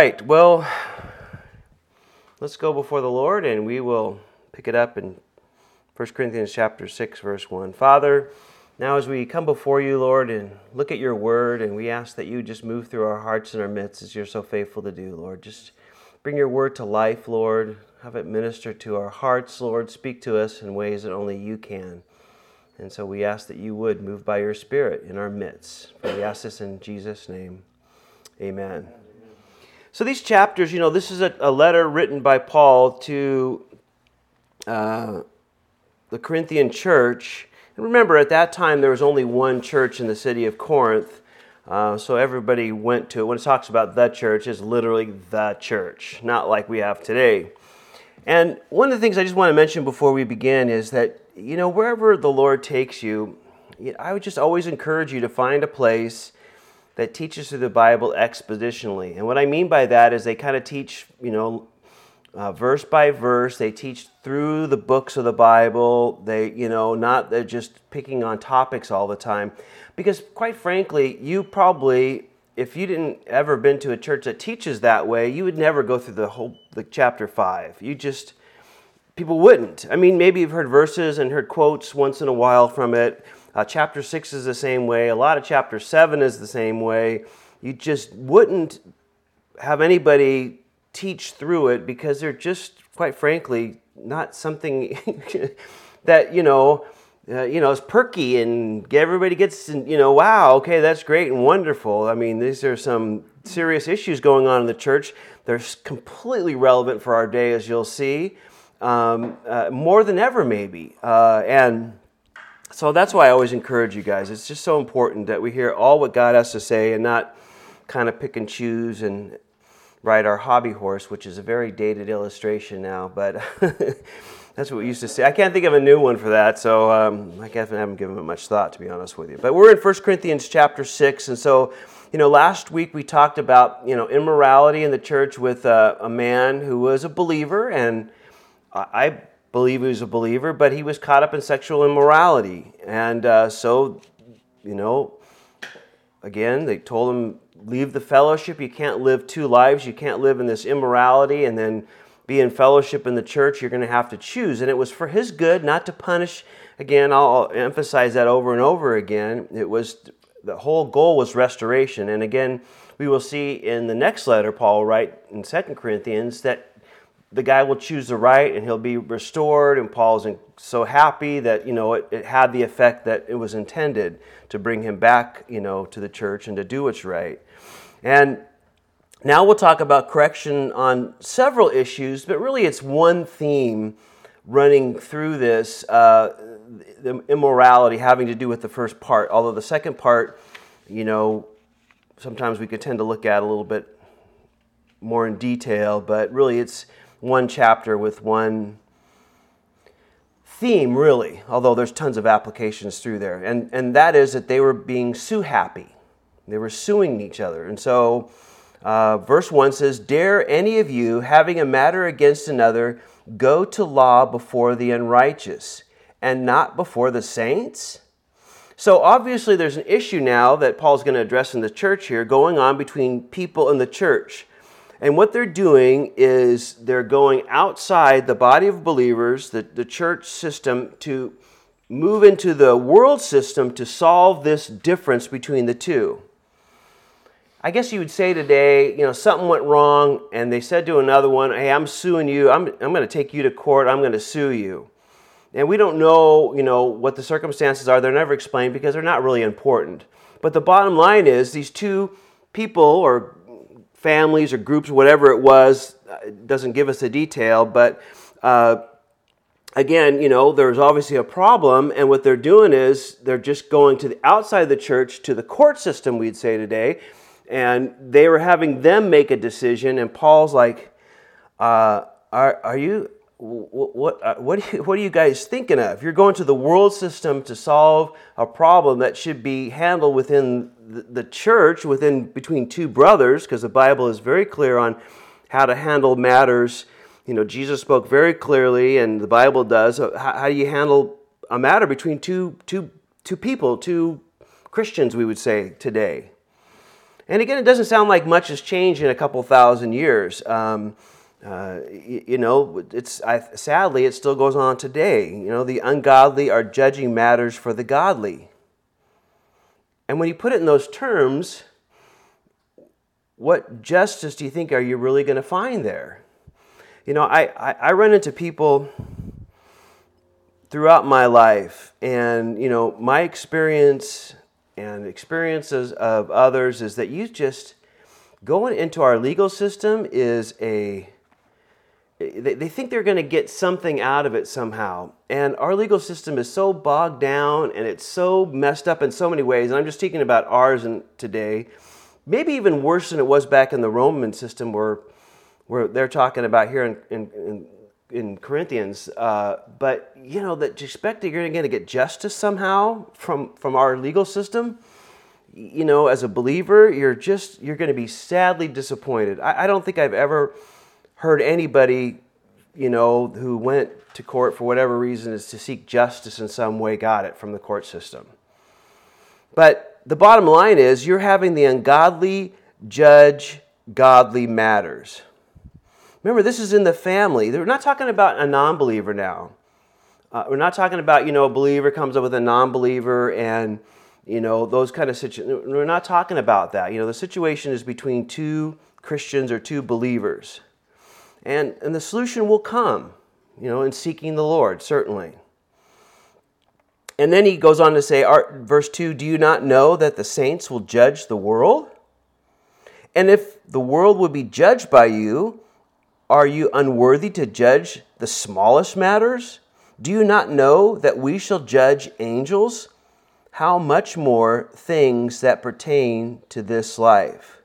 right, well, let's go before the Lord and we will pick it up in 1 Corinthians chapter 6 verse 1. Father, now as we come before you, Lord, and look at your word and we ask that you just move through our hearts and our midst as you're so faithful to do, Lord. Just bring your word to life, Lord. Have it minister to our hearts, Lord. Speak to us in ways that only you can. And so we ask that you would move by your Spirit in our midst. For we ask this in Jesus' name. Amen. So these chapters, you know, this is a, a letter written by Paul to uh, the Corinthian church. And remember, at that time, there was only one church in the city of Corinth. Uh, so everybody went to it. When it talks about the church, it's literally the church, not like we have today. And one of the things I just want to mention before we begin is that, you know, wherever the Lord takes you, I would just always encourage you to find a place that teaches through the Bible expositionally. And what I mean by that is they kind of teach, you know, uh, verse by verse. They teach through the books of the Bible. They, you know, not they're just picking on topics all the time. Because quite frankly, you probably, if you didn't ever been to a church that teaches that way, you would never go through the whole the chapter five. You just people wouldn't. I mean, maybe you've heard verses and heard quotes once in a while from it uh, chapter 6 is the same way. A lot of chapter 7 is the same way. You just wouldn't have anybody teach through it because they're just, quite frankly, not something that, you know, uh, you know, is perky and everybody gets, you know, wow, okay, that's great and wonderful. I mean, these are some serious issues going on in the church. They're completely relevant for our day, as you'll see, um, uh, more than ever, maybe. Uh, and so that's why I always encourage you guys. It's just so important that we hear all what God has to say and not kind of pick and choose and ride our hobby horse, which is a very dated illustration now, but that's what we used to say. I can't think of a new one for that, so um, I haven't given it much thought, to be honest with you. But we're in 1 Corinthians chapter 6, and so, you know, last week we talked about, you know, immorality in the church with uh, a man who was a believer, and I believe he was a believer, but he was caught up in sexual immorality. And uh, so, you know, again, they told him, leave the fellowship. You can't live two lives. You can't live in this immorality and then be in fellowship in the church. You're going to have to choose. And it was for his good, not to punish. Again, I'll emphasize that over and over again. It was the whole goal was restoration. And again, we will see in the next letter Paul write in Second Corinthians that the guy will choose the right and he'll be restored. And paul's so happy that you know it, it, had the effect that it was intended to bring him back you know to the church and to do what's right. And now we'll talk about correction on several issues but really it's one theme running through this uh, the immorality having to do with the first part. Although the second part you know sometimes we could tend to look at a little bit more in detail but really it's one chapter with one theme, really, although there's tons of applications through there. And, and that is that they were being sue happy. They were suing each other. And so, uh, verse 1 says, Dare any of you, having a matter against another, go to law before the unrighteous and not before the saints? So, obviously, there's an issue now that Paul's going to address in the church here going on between people in the church. And what they're doing is they're going outside the body of believers, the, the church system, to move into the world system to solve this difference between the two. I guess you would say today, you know, something went wrong, and they said to another one, Hey, I'm suing you. I'm, I'm going to take you to court. I'm going to sue you. And we don't know, you know, what the circumstances are. They're never explained because they're not really important. But the bottom line is these two people or families or groups, whatever it was. It doesn't give us a detail, but uh, again, you know, there's obviously a problem, and what they're doing is they're just going to the outside of the church to the court system, we'd say today, and they were having them make a decision, and Paul's like, uh, are, are you what what uh, what, are you, what are you guys thinking of? You're going to the world system to solve a problem that should be handled within the, church, within between two brothers, because the Bible is very clear on how to handle matters. You know, Jesus spoke very clearly, and the Bible does. How, how do you handle a matter between two two two people, two Christians, we would say today? And again, it doesn't sound like much has changed in a couple thousand years. Um, uh, you, you, know, it's I, sadly it still goes on today. You know, the ungodly are judging matters for the godly. And when you put it in those terms, what justice do you think are you really going to find there? You know, I, I, I run into people throughout my life, and you know, my experience and experiences of others is that you just going into our legal system is a they, they think they're going to get something out of it somehow. And our legal system is so bogged down and it's so messed up in so many ways. And I'm just speaking about ours and today, maybe even worse than it was back in the Roman system where, where they're talking about here in, in, in, in Corinthians. Uh, but, you know, that you expect that you're going to get justice somehow from, from our legal system you know, as a believer, you're just you're going to be sadly disappointed. I, I, don't think I've ever heard anybody, you know, who went to court for whatever reason is to seek justice in some way got it from the court system. But the bottom line is you're having the ungodly judge godly matters. Remember, this is in the family. We're not talking about a non believer now. Uh, we're not talking about, you know, a believer comes up with a non believer and, you know, those kind of situations. We're not talking about that. You know, the situation is between two Christians or two believers. And, and the solution will come, you know, in seeking the Lord, certainly. And then he goes on to say, verse 2 Do you not know that the saints will judge the world? And if the world would be judged by you, are you unworthy to judge the smallest matters? Do you not know that we shall judge angels? How much more things that pertain to this life?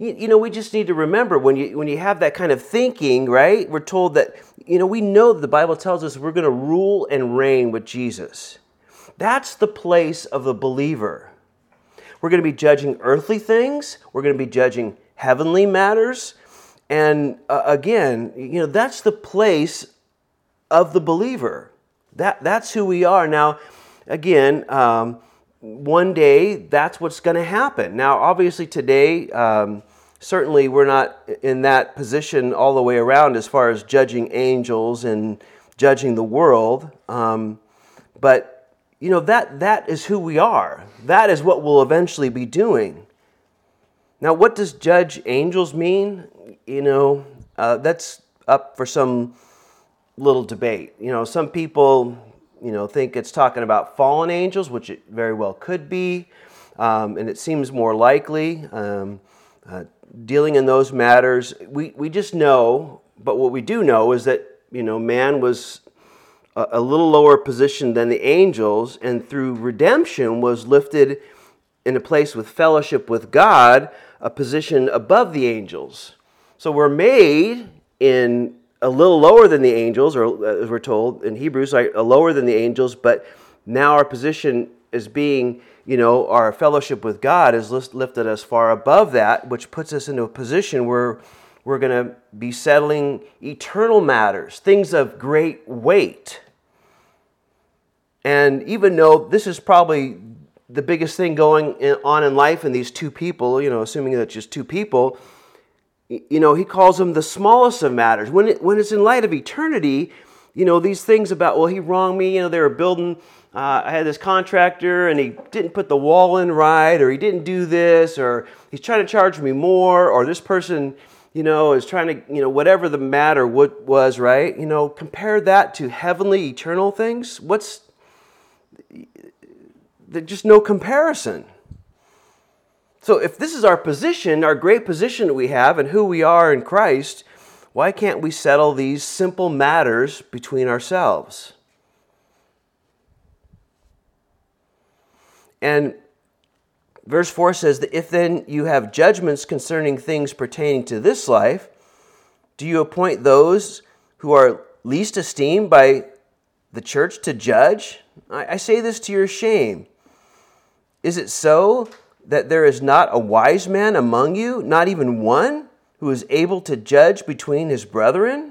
You, you know, we just need to remember when you when you have that kind of thinking, right? We're told that you know we know the Bible tells us we're going to rule and reign with Jesus. That's the place of the believer. We're going to be judging earthly things. We're going to be judging heavenly matters. And uh, again, you know, that's the place of the believer. That, that's who we are. Now, again, um, one day that's what's going to happen. Now, obviously, today, um, certainly we're not in that position all the way around as far as judging angels and judging the world. Um, but you know that that is who we are. That is what we'll eventually be doing. Now, what does judge angels mean? You know, uh, that's up for some little debate. You know, some people, you know, think it's talking about fallen angels, which it very well could be, um, and it seems more likely. Um, uh, dealing in those matters, we, we just know, but what we do know is that, you know, man was a, a little lower position than the angels, and through redemption was lifted in a place with fellowship with God, a position above the angels. So we're made in a little lower than the angels, or as we're told in Hebrews, like a lower than the angels, but now our position is being you know, our fellowship with God has lifted us far above that, which puts us into a position where we're going to be settling eternal matters, things of great weight. And even though this is probably the biggest thing going on in life in these two people, you know, assuming that just two people, you know, he calls them the smallest of matters. When, it, when it's in light of eternity, you know, these things about, well, he wronged me, you know, they were building uh, I had this contractor and he didn't put the wall in right, or he didn't do this, or he's trying to charge me more, or this person, you know, is trying to, you know, whatever the matter what was, right? You know, compare that to heavenly, eternal things. What's, just no comparison. So if this is our position, our great position that we have, and who we are in Christ, why can't we settle these simple matters between ourselves? And verse 4 says that if then you have judgments concerning things pertaining to this life, do you appoint those who are least esteemed by the church to judge? I, say this to your shame. Is it so that there is not a wise man among you, not even one, who is able to judge between his brethren?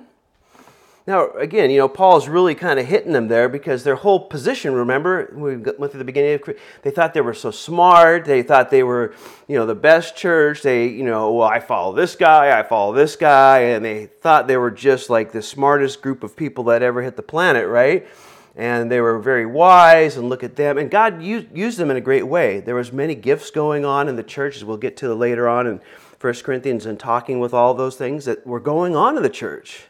Now, again, you know, Paul's really kind of hitting them there because their whole position, remember, we went through the beginning of, they thought they were so smart. They thought they were, you know, the best church. They, you know, well, I follow this guy, I follow this guy. And they thought they were just like the smartest group of people that ever hit the planet, right? And they were very wise, and look at them. And God used, used them in a great way. There was many gifts going on in the church, as we'll get to later on in 1 Corinthians and talking with all those things that were going on in the church.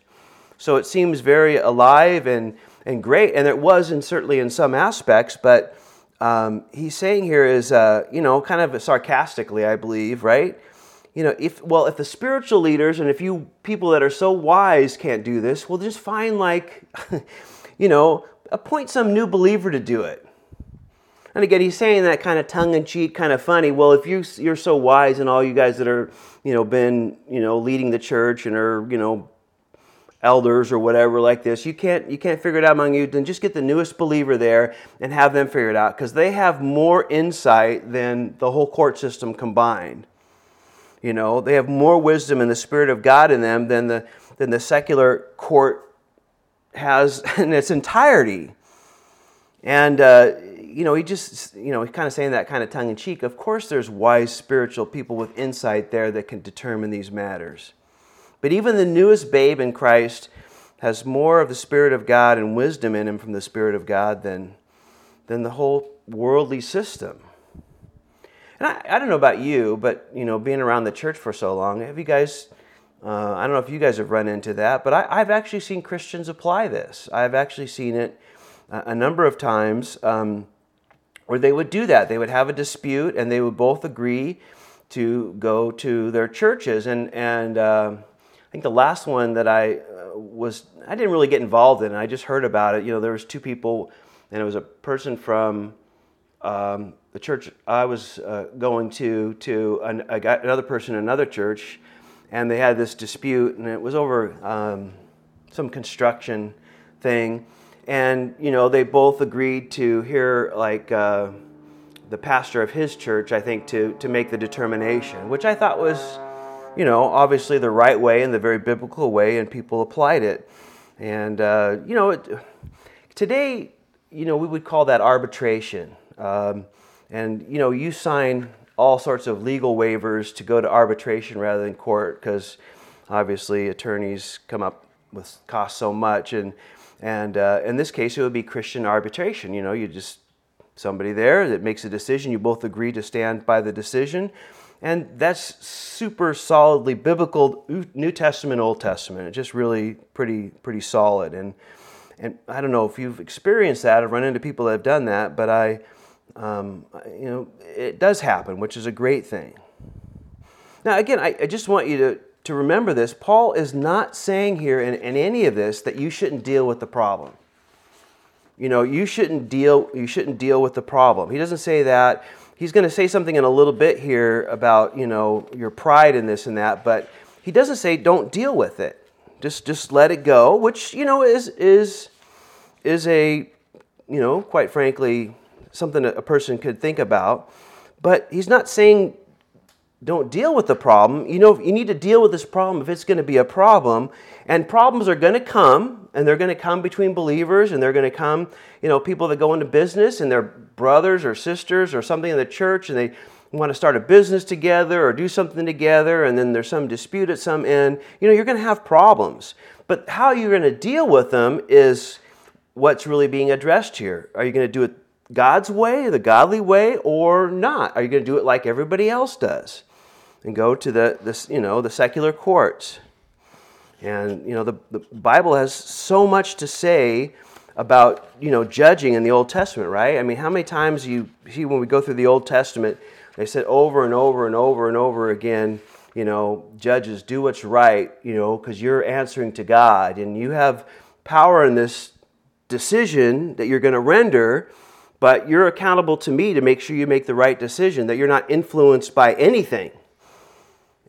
So it seems very alive and, and great, and it was and certainly in some aspects, but um, he's saying here is, uh, you know, kind of sarcastically, I believe, right? You know, if, well, if the spiritual leaders and if you people that are so wise can't do this, well, just find like, you know, appoint some new believer to do it. And again, he's saying that kind of tongue in cheek, kind of funny. Well, if you you're so wise, and all you guys that are, you know, been, you know, leading the church and are, you know, elders or whatever like this you can't you can't figure it out among you then just get the newest believer there and have them figure it out because they have more insight than the whole court system combined. You know they have more wisdom and the spirit of god in them than the than the secular court has in its entirety. And uh, you know he just you know he's kind of saying that kind of tongue in cheek. Of course there's wise spiritual people with insight there that can determine these matters but even the newest babe in Christ has more of the Spirit of God and wisdom in him from the Spirit of God than, than the whole worldly system. And I, I don't know about you, but you know, being around the church for so long, have you guys? Uh, I don't know if you guys have run into that, but I, have actually seen Christians apply this. I've actually seen it a, a number of times um, where they would do that. They would have a dispute, and they would both agree to go to their churches, and and uh, I think the last one that I uh, was, I didn't really get involved in. I just heard about it. You know, there was two people, and it was a person from um, the church I was uh, going to, to an, another person in another church, and they had this dispute, and it was over um, some construction thing. And, you know, they both agreed to hear, like, uh, the pastor of his church, I think, to, to make the determination, which I thought was you know, obviously the right way and the very biblical way, and people applied it. And, uh, you know, it, today, you know, we would call that arbitration. Um, and, you know, you sign all sorts of legal waivers to go to arbitration rather than court because obviously attorneys come up with cost so much. And, and uh, in this case, it would be Christian arbitration. You know, you just, somebody there that makes a decision, you both agree to stand by the decision and that's super solidly biblical New Testament, Old Testament. It's just really pretty pretty solid. And and I don't know if you've experienced that or run into people that have done that, but I, um, you know, it does happen, which is a great thing. Now, again, I, I just want you to to remember this. Paul is not saying here in, in any of this that you shouldn't deal with the problem. You know, you shouldn't deal you shouldn't deal with the problem. He doesn't say that he's going to say something in a little bit here about you know your pride in this and that, but he doesn't say don't deal with it. Just just let it go, which you know is is is a you know quite frankly something a person could think about. But he's not saying don't deal with the problem. You know, you need to deal with this problem if it's going to be a problem. And problems are going to come, and they're going to come between believers, and they're going to come, you know, people that go into business and their brothers or sisters or something in the church, and they want to start a business together or do something together, and then there's some dispute at some end. You know, you're going to have problems. But how you're going to deal with them is what's really being addressed here. Are you going to do it God's way, the godly way, or not? Are you going to do it like everybody else does? and go to the, the, you know, the secular courts. And you know, the, the Bible has so much to say about you know judging in the Old Testament, right? I mean, how many times you see when we go through the Old Testament, they said over and over and over and over again, you know, judges do what's right, you know, because you're answering to God and you have power in this decision that you're going to render, but you're accountable to me to make sure you make the right decision, that you're not influenced by anything.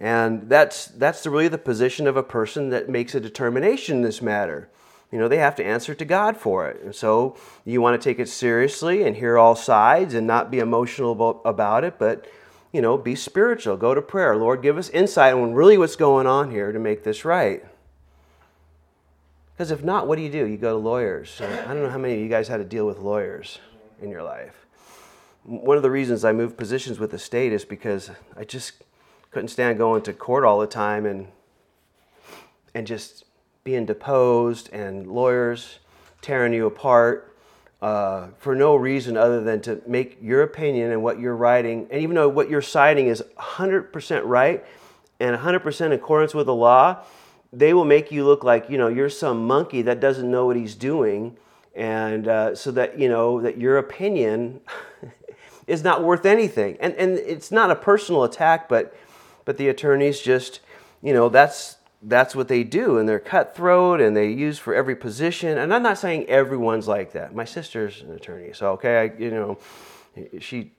And that's, that's really the position of a person that makes a determination in this matter. You know, they have to answer to God for it. And so you want to take it seriously and hear all sides and not be emotional about it, but, you know, be spiritual. Go to prayer. Lord, give us insight on really what's going on here to make this right. Because if not, what do you do? You go to lawyers. I don't know how many of you guys had to deal with lawyers in your life. One of the reasons I moved positions with the state is because I just couldn't stand going to court all the time and and just being deposed and lawyers tearing you apart uh, for no reason other than to make your opinion and what you're writing, and even though what you're citing is 100% right and 100% in accordance with the law, they will make you look like you know you're some monkey that doesn't know what he's doing, and uh, so that you know that your opinion is not worth anything. And and it's not a personal attack, but but the attorneys just you know that's that's what they do and they're cutthroat and they use for every position. And i'm not saying everyone's like that. My sister's an attorney so okay I, you know she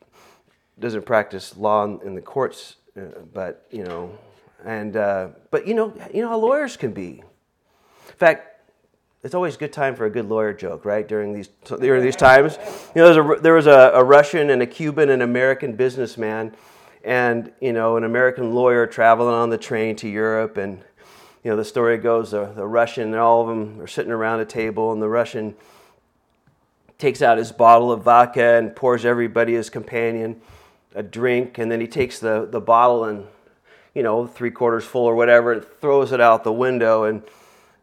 doesn't practice law in the courts uh, but you know and uh, but you know you know how lawyers can be. In fact it's always a good time for a good lawyer joke, right? During these during these times, you know, a, there was a, a Russian and a Cuban and American businessman, and you know, an American lawyer traveling on the train to Europe, and you know, the story goes the, the Russian, all of them are sitting around a table, and the Russian takes out his bottle of vodka and pours everybody, his companion, a drink, and then he takes the, the bottle and, you know, three quarters full or whatever, and throws it out the window. And,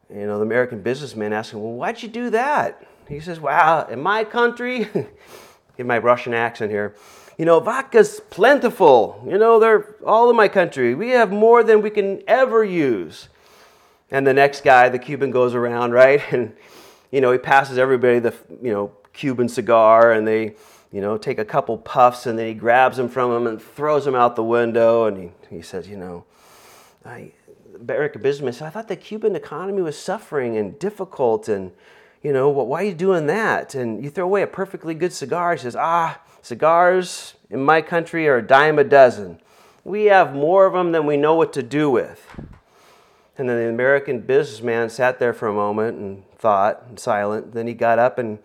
you know, the American businessman asks him, Well, why'd you do that? He says, Well, in my country, in my Russian accent here, you know, vodka's plentiful. You know, they're all in my country. We have more than we can ever use. And the next guy, the Cuban, goes around, right? And, you know, he passes everybody the, you know, Cuban cigar and they, you know, take a couple puffs and then he grabs them from him and throws them out the window. And he, he says, you know, I, Eric said, I thought the Cuban economy was suffering and difficult and, you know, why are you doing that? And you throw away a perfectly good cigar. He says, ah, cigars in my country are a dime a dozen. We have more of them than we know what to do with. And then the American businessman sat there for a moment and thought, and silent. Then he got up and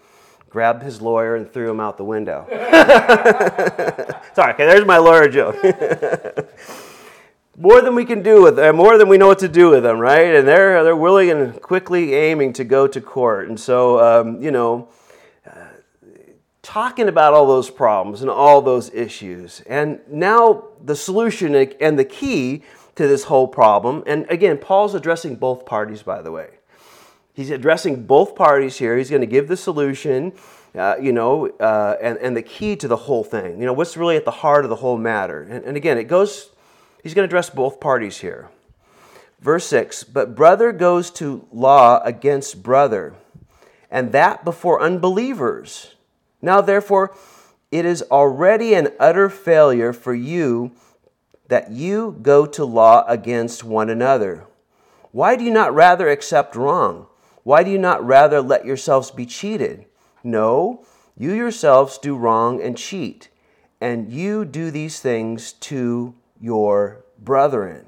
grabbed his lawyer and threw him out the window. Sorry, okay, there's my lawyer joke. more than we can do with them, more than we know what to do with them, right? And they're they're willing and quickly aiming to go to court. And so, um, you know, uh, talking about all those problems and all those issues, and now the solution and the key to this whole problem. And again, Paul's addressing both parties, by the way. He's addressing both parties here. He's going to give the solution, uh, you know, uh, and, and the key to the whole thing. You know, what's really at the heart of the whole matter. And, and again, it goes, he's going to address both parties here. Verse 6 But brother goes to law against brother, and that before unbelievers. Now, therefore, it is already an utter failure for you that you go to law against one another. Why do you not rather accept wrong? Why do you not rather let yourselves be cheated? No, you yourselves do wrong and cheat, and you do these things to your brethren.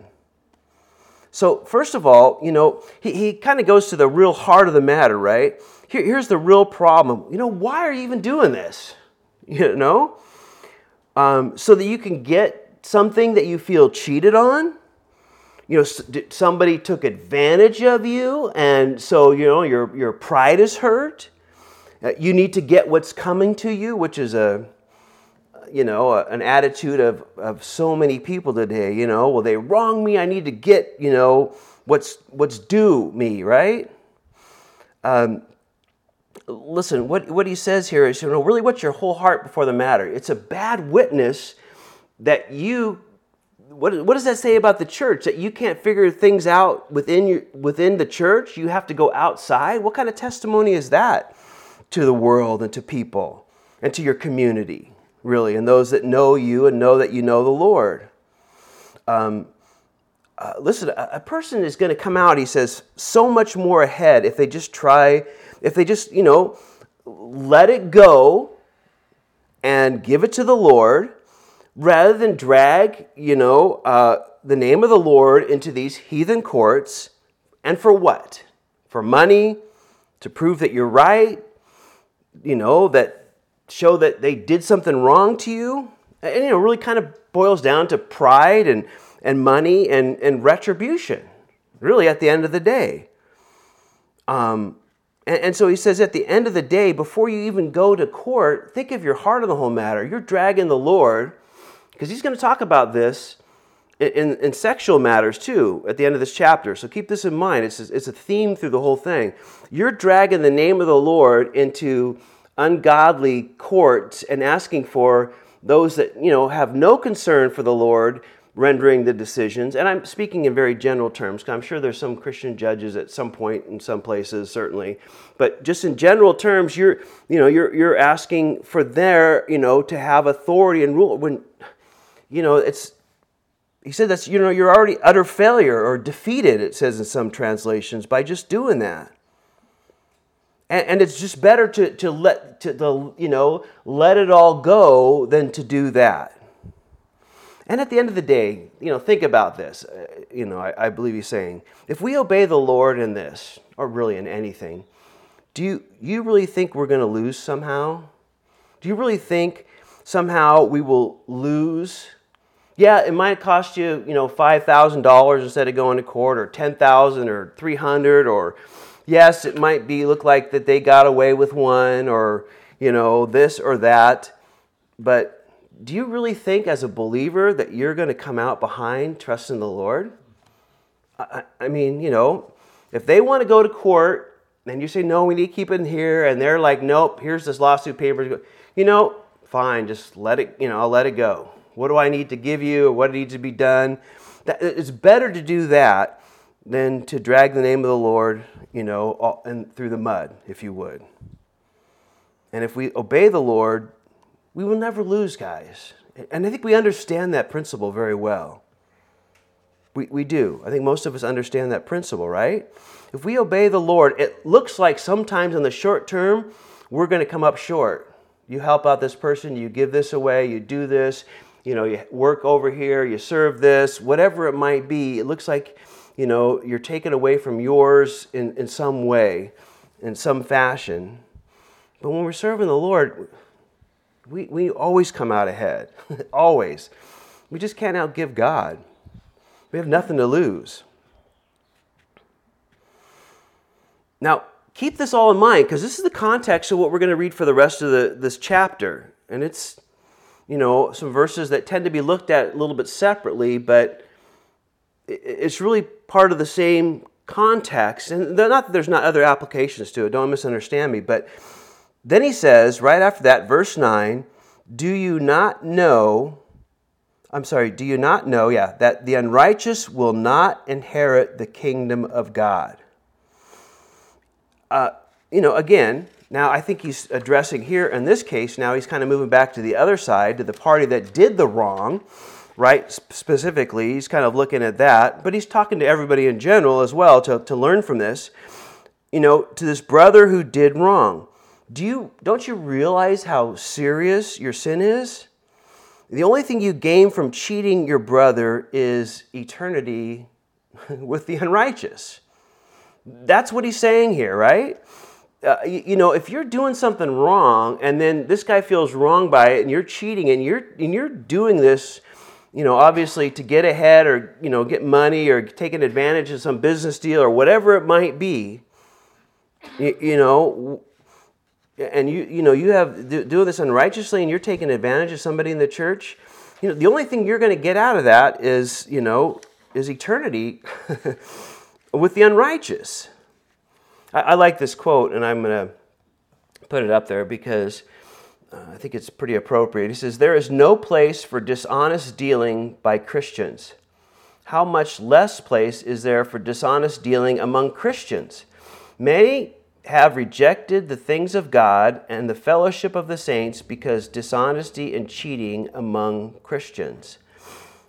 So, first of all, you know, he, he kind of goes to the real heart of the matter, right? Here, here's the real problem. You know, why are you even doing this? You know? Um, so that you can get something that you feel cheated on you know somebody took advantage of you and so you know your your pride is hurt uh, you need to get what's coming to you which is a you know a, an attitude of of so many people today you know well they wrong me i need to get you know what's what's due me right um, listen what what he says here is you know really what's your whole heart before the matter? It's a bad witness that you what, what does that say about the church? That you can't figure things out within your within the church? You have to go outside? What kind of testimony is that to the world and to people and to your community really and those that know you and know that you know the lord? Um, uh, listen a, a person is going to come out he says so much more ahead if they just try if they just you know let it go and give it to the lord rather than drag, you know, uh, the name of the Lord into these heathen courts. And for what? For money, to prove that you're right, you know, that show that they did something wrong to you. And, you know, really kind of boils down to pride and, and money and, and retribution, really, at the end of the day. Um, and, and so he says at the end of the day, before you even go to court, think of your heart of the whole matter. You're dragging the Lord, because he's going to talk about this in, in, in, sexual matters too at the end of this chapter. So keep this in mind. It's, it's a theme through the whole thing. You're dragging the name of the Lord into ungodly courts and asking for those that you know have no concern for the Lord rendering the decisions. And I'm speaking in very general terms, because I'm sure there's some Christian judges at some point in some places, certainly. But just in general terms, you're, you know, you're, you're asking for their, you know, to have authority and rule. When, you know, it's, he said that's, you know, you're already utter failure or defeated, it says in some translations, by just doing that. And, and it's just better to, to let, to, the, you know, let it all go than to do that. And at the end of the day, you know, think about this. Uh, you know, I, I, believe he's saying, if we obey the Lord in this, or really in anything, do you, you really think we're going to lose somehow? Do you really think somehow we will lose? Yeah, it might cost you, you know, $5,000 instead of going to court, or 10000 or 300 or yes, it might be look like that they got away with one, or, you know, this or that. But do you really think as a believer that you're going to come out behind trusting the Lord? I, I, mean, you know, if they want to go to court and you say, no, we need to keep it in here, and they're like, nope, here's this lawsuit paper, you know, fine, just let it, you know, I'll let it go. What do I need to give you what needs to be done? That, it's better to do that than to drag the name of the Lord, you know, all, and through the mud, if you would. And if we obey the Lord, we will never lose, guys. And I think we understand that principle very well. We, we do. I think most of us understand that principle, right? If we obey the Lord, it looks like sometimes in the short term, we're going to come up short. You help out this person, you give this away, you do this, you know, you work over here, you serve this, whatever it might be. It looks like, you know, you're taken away from yours in, in some way, in some fashion. But when we're serving the Lord, we, we always come out ahead. always. We just can't outgive God. We have nothing to lose. Now, keep this all in mind because this is the context of what we're going to read for the rest of the, this chapter. And it's, you know, some verses that tend to be looked at a little bit separately, but it's really part of the same context. And not that there's not other applications to it, don't misunderstand me, but then he says, right after that, verse 9, Do you not know, I'm sorry, do you not know, yeah, that the unrighteous will not inherit the kingdom of God? Uh, you know, again, now I think he's addressing here in this case, now he's kind of moving back to the other side, to the party that did the wrong, right? Specifically, he's kind of looking at that, but he's talking to everybody in general as well to, to learn from this. You know, to this brother who did wrong do you don't you realize how serious your sin is? The only thing you gain from cheating your brother is eternity with the unrighteous. That's what he's saying here, right? Uh, you, you, know, if you're doing something wrong and then this guy feels wrong by it and you're cheating and you're and you're doing this, you know, obviously to get ahead or, you know, get money or taking advantage of some business deal or whatever it might be, you, you know, and you you know you have doing this unrighteously and you're taking advantage of somebody in the church. You know the only thing you're going to get out of that is you know is eternity with the unrighteous. I, I, like this quote and i'm going to put it up there because uh, i think it's pretty appropriate. He says there is no place for dishonest dealing by christians. How much less place is there for dishonest dealing among christians? Many have rejected the things of God and the fellowship of the saints because dishonesty and cheating among Christians.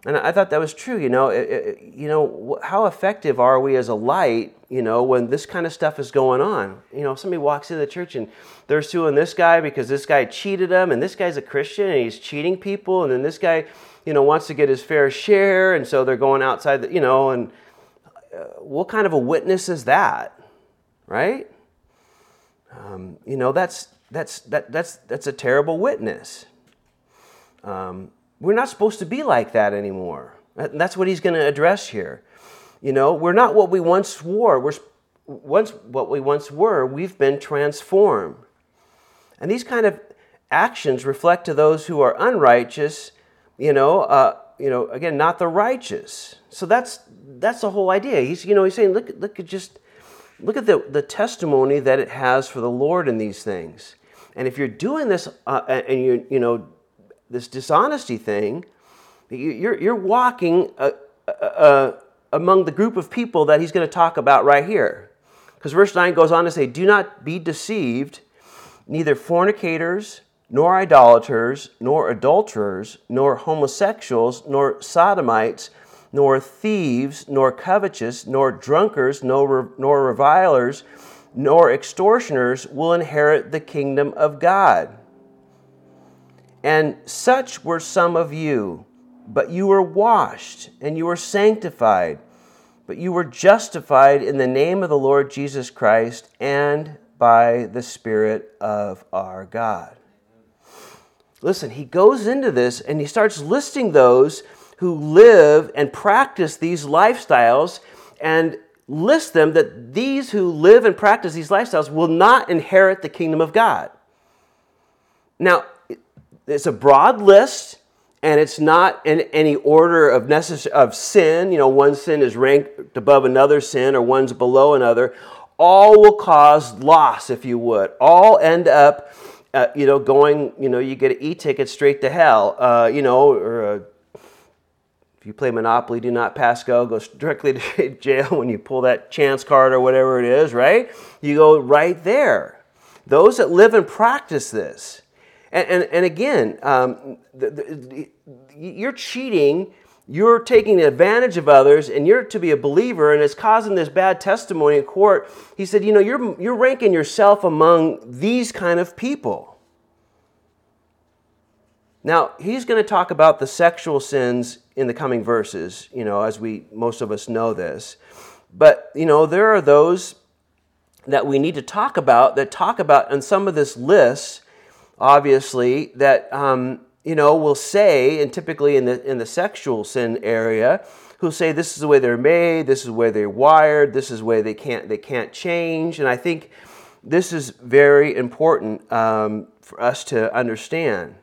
And I thought that was true. You know, it, it, you know, how effective are we as a light? You know, when this kind of stuff is going on. You know, somebody walks into the church and they're suing this guy because this guy cheated them, and this guy's a Christian and he's cheating people, and then this guy, you know, wants to get his fair share, and so they're going outside. The, you know, and uh, what kind of a witness is that, right? Um, you know, that's, that's, that, that's, that's a terrible witness. Um, we're not supposed to be like that anymore. That's what he's going to address here. You know, we're not what we once were. We're, once what we once were, we've been transformed. And these kind of actions reflect to those who are unrighteous, you know, uh, you know, again, not the righteous. So that's that's the whole idea. He's, you know, he's saying, look, look at just look at the, the testimony that it has for the Lord in these things. And if you're doing this uh, and you you know this dishonesty thing, you're you're walking uh, uh, uh, among the group of people that he's going to talk about right here. Because verse 9 goes on to say, Do not be deceived, neither fornicators, nor idolaters, nor adulterers, nor homosexuals, nor sodomites, nor thieves, nor covetous, nor drunkards, nor, nor revilers, nor extortioners will inherit the kingdom of God. And such were some of you, but you were washed, and you were sanctified, but you were justified in the name of the Lord Jesus Christ and by the Spirit of our God. Listen, he goes into this and he starts listing those who live and practice these lifestyles and list them that these who live and practice these lifestyles will not inherit the kingdom of God. Now, it's a broad list and it's not in any order of necess- of sin. You know one sin is ranked above another sin or one's below another. All will cause loss if you would. All end up uh, you know going you know you get an e-ticket straight to hell uh, you know or a, you play monopoly do not pass go go directly to jail when you pull that chance card or whatever it is right you go right there those that live and practice this and, and, and again, um, the, the, you're cheating, you're taking advantage of others, and you're to be a believer, and it's causing this bad testimony in court. He said, You know, you're, you're ranking yourself among these kind of people. Now, he's going to talk about the sexual sins in the coming verses, you know, as we most of us know this. But, you know, there are those that we need to talk about that talk about in some of this list obviously, that um, you know will say, and typically in the in the sexual sin area, who say this is the way they're made, this is where they're wired, this is where they can't they can't change, and I think this is very important um, for us to understand.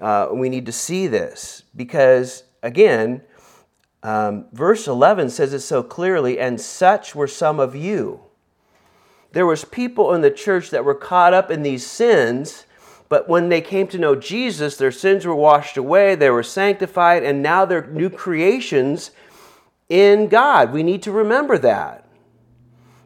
Uh, we need to see this because again. Um, verse 11 says it so clearly, and such were some of you. There was people in the church that were caught up in these sins but when they came to know Jesus, their sins were washed away, they were sanctified, and now they're new creations in God. We need to remember that.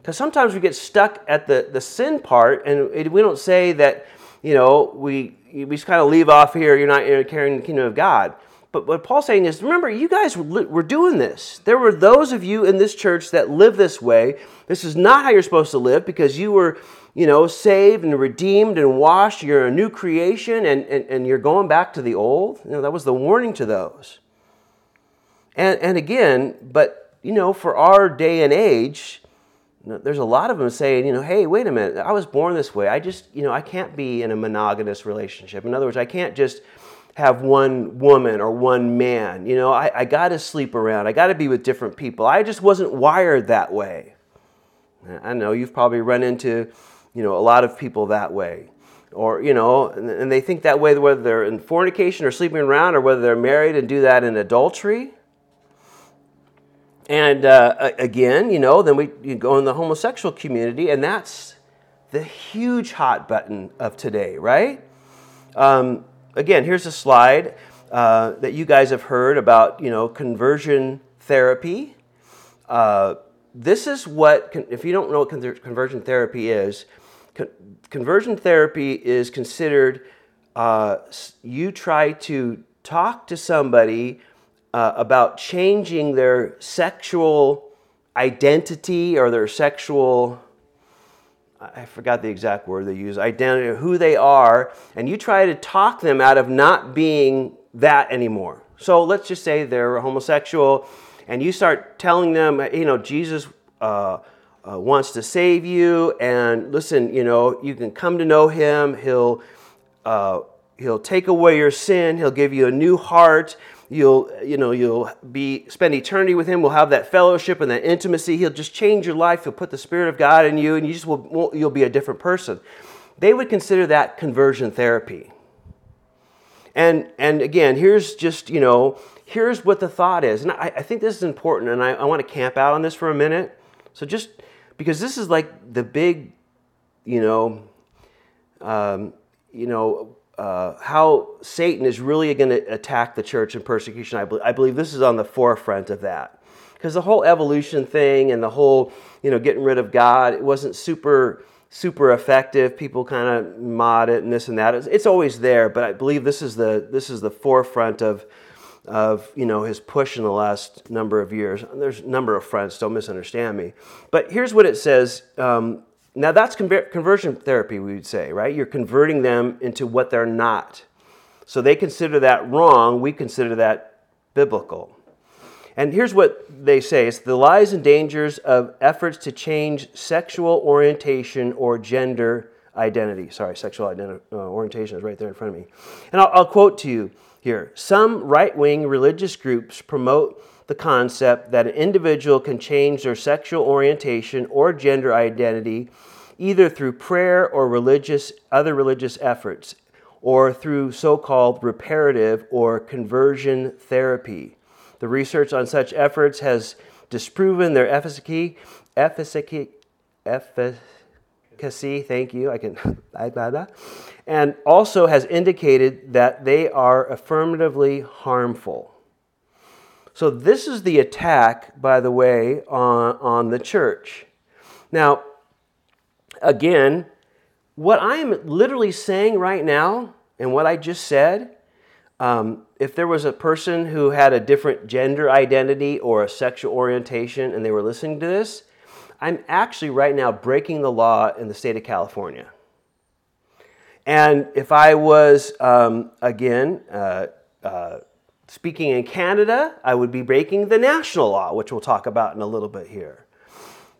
Because sometimes we get stuck at the, the sin part, and we don't say that, you know, we, we just kind of leave off here, you're not carrying the kingdom of God. But what Paul's saying is, remember, you guys were, were doing this. There were those of you in this church that live this way. This is not how you're supposed to live because you were you know, saved and redeemed and washed. You're a new creation and, and, and you're going back to the old. You know, that was the warning to those. And, and again, but, you know, for our day and age, there's a lot of them saying, you know, hey, wait a minute, I was born this way. I just, you know, I can't be in a monogamous relationship. In other words, I can't just have one woman or one man. You know, I, I got to sleep around. I got to be with different people. I just wasn't wired that way. I know you've probably run into you know, a lot of people that way. Or, you know, and they think that way whether they're in fornication or sleeping around or whether they're married and do that in adultery. And uh, again, you know, then we go in the homosexual community, and that's the huge hot button of today, right? Um, again, here's a slide uh, that you guys have heard about, you know, conversion therapy. Uh, this is what, if you don't know what conversion therapy is, Con- conversion therapy is considered uh, you try to talk to somebody uh, about changing their sexual identity or their sexual I forgot the exact word they use, identity, who they are, and you try to talk them out of not being that anymore. So let's just say they're homosexual, and you start telling them, you know, Jesus uh, uh, wants to save you. And listen, you know, you can come to know Him. He'll uh, He'll take away your sin. He'll give you a new heart. You'll you know you'll be spend eternity with him. We'll have that fellowship and that intimacy. He'll just change your life. He'll put the spirit of god in you and you just will you'll be a different person. They would consider that conversion therapy. And and again here's just you know here's what the thought is. And i, I think this is important and I, I want to camp out on this for a minute. So just because this is like the big you know um, you know uh, how Satan is really going to attack the church in persecution. I, be- I believe this is on the forefront of that. Because the whole evolution thing and the whole, you know, getting rid of God, it wasn't super, super effective. People kind of mod it and this and that. It's, it's always there, but I believe this is the, this is the forefront of, of you know his push in the last number of years. There's a number of fronts. Don't misunderstand me. But here's what it says um, now, that's conver- conversion therapy, we would say, right? You're converting them into what they're not. So they consider that wrong, we consider that biblical. And here's what they say it's the lies and dangers of efforts to change sexual orientation or gender identity. Sorry, sexual identi- uh, orientation is right there in front of me. And I'll, I'll quote to you here Some right wing religious groups promote the concept that an individual can change their sexual orientation or gender identity either through prayer or religious other religious efforts or through so-called reparative or conversion therapy. The research on such efforts has disproven their efficacy efficacy efficacy thank you i can and also has indicated that they are affirmatively harmful so, this is the attack, by the way, on, on the church. Now, again, what I'm literally saying right now and what I just said, um, if there was a person who had a different gender identity or a sexual orientation and they were listening to this, I'm actually right now breaking the law in the state of California. And if I was, um, again, uh, uh, Speaking in Canada, I would be breaking the national law, which we'll talk about in a little bit here.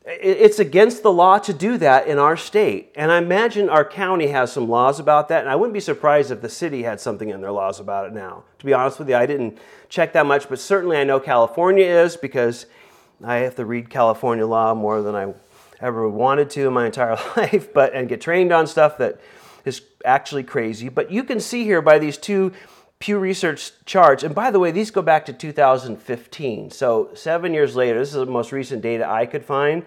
It's against the law to do that in our state. And I imagine our county has some laws about that. And I wouldn't be surprised if the city had something in their laws about it now. To be honest with you, I didn't check that much, but certainly I know California is because I have to read California law more than I ever wanted to in my entire life, but and get trained on stuff that is actually crazy. But you can see here by these two Pew Research charts, and by the way, these go back to 2015. So, seven years later, this is the most recent data I could find.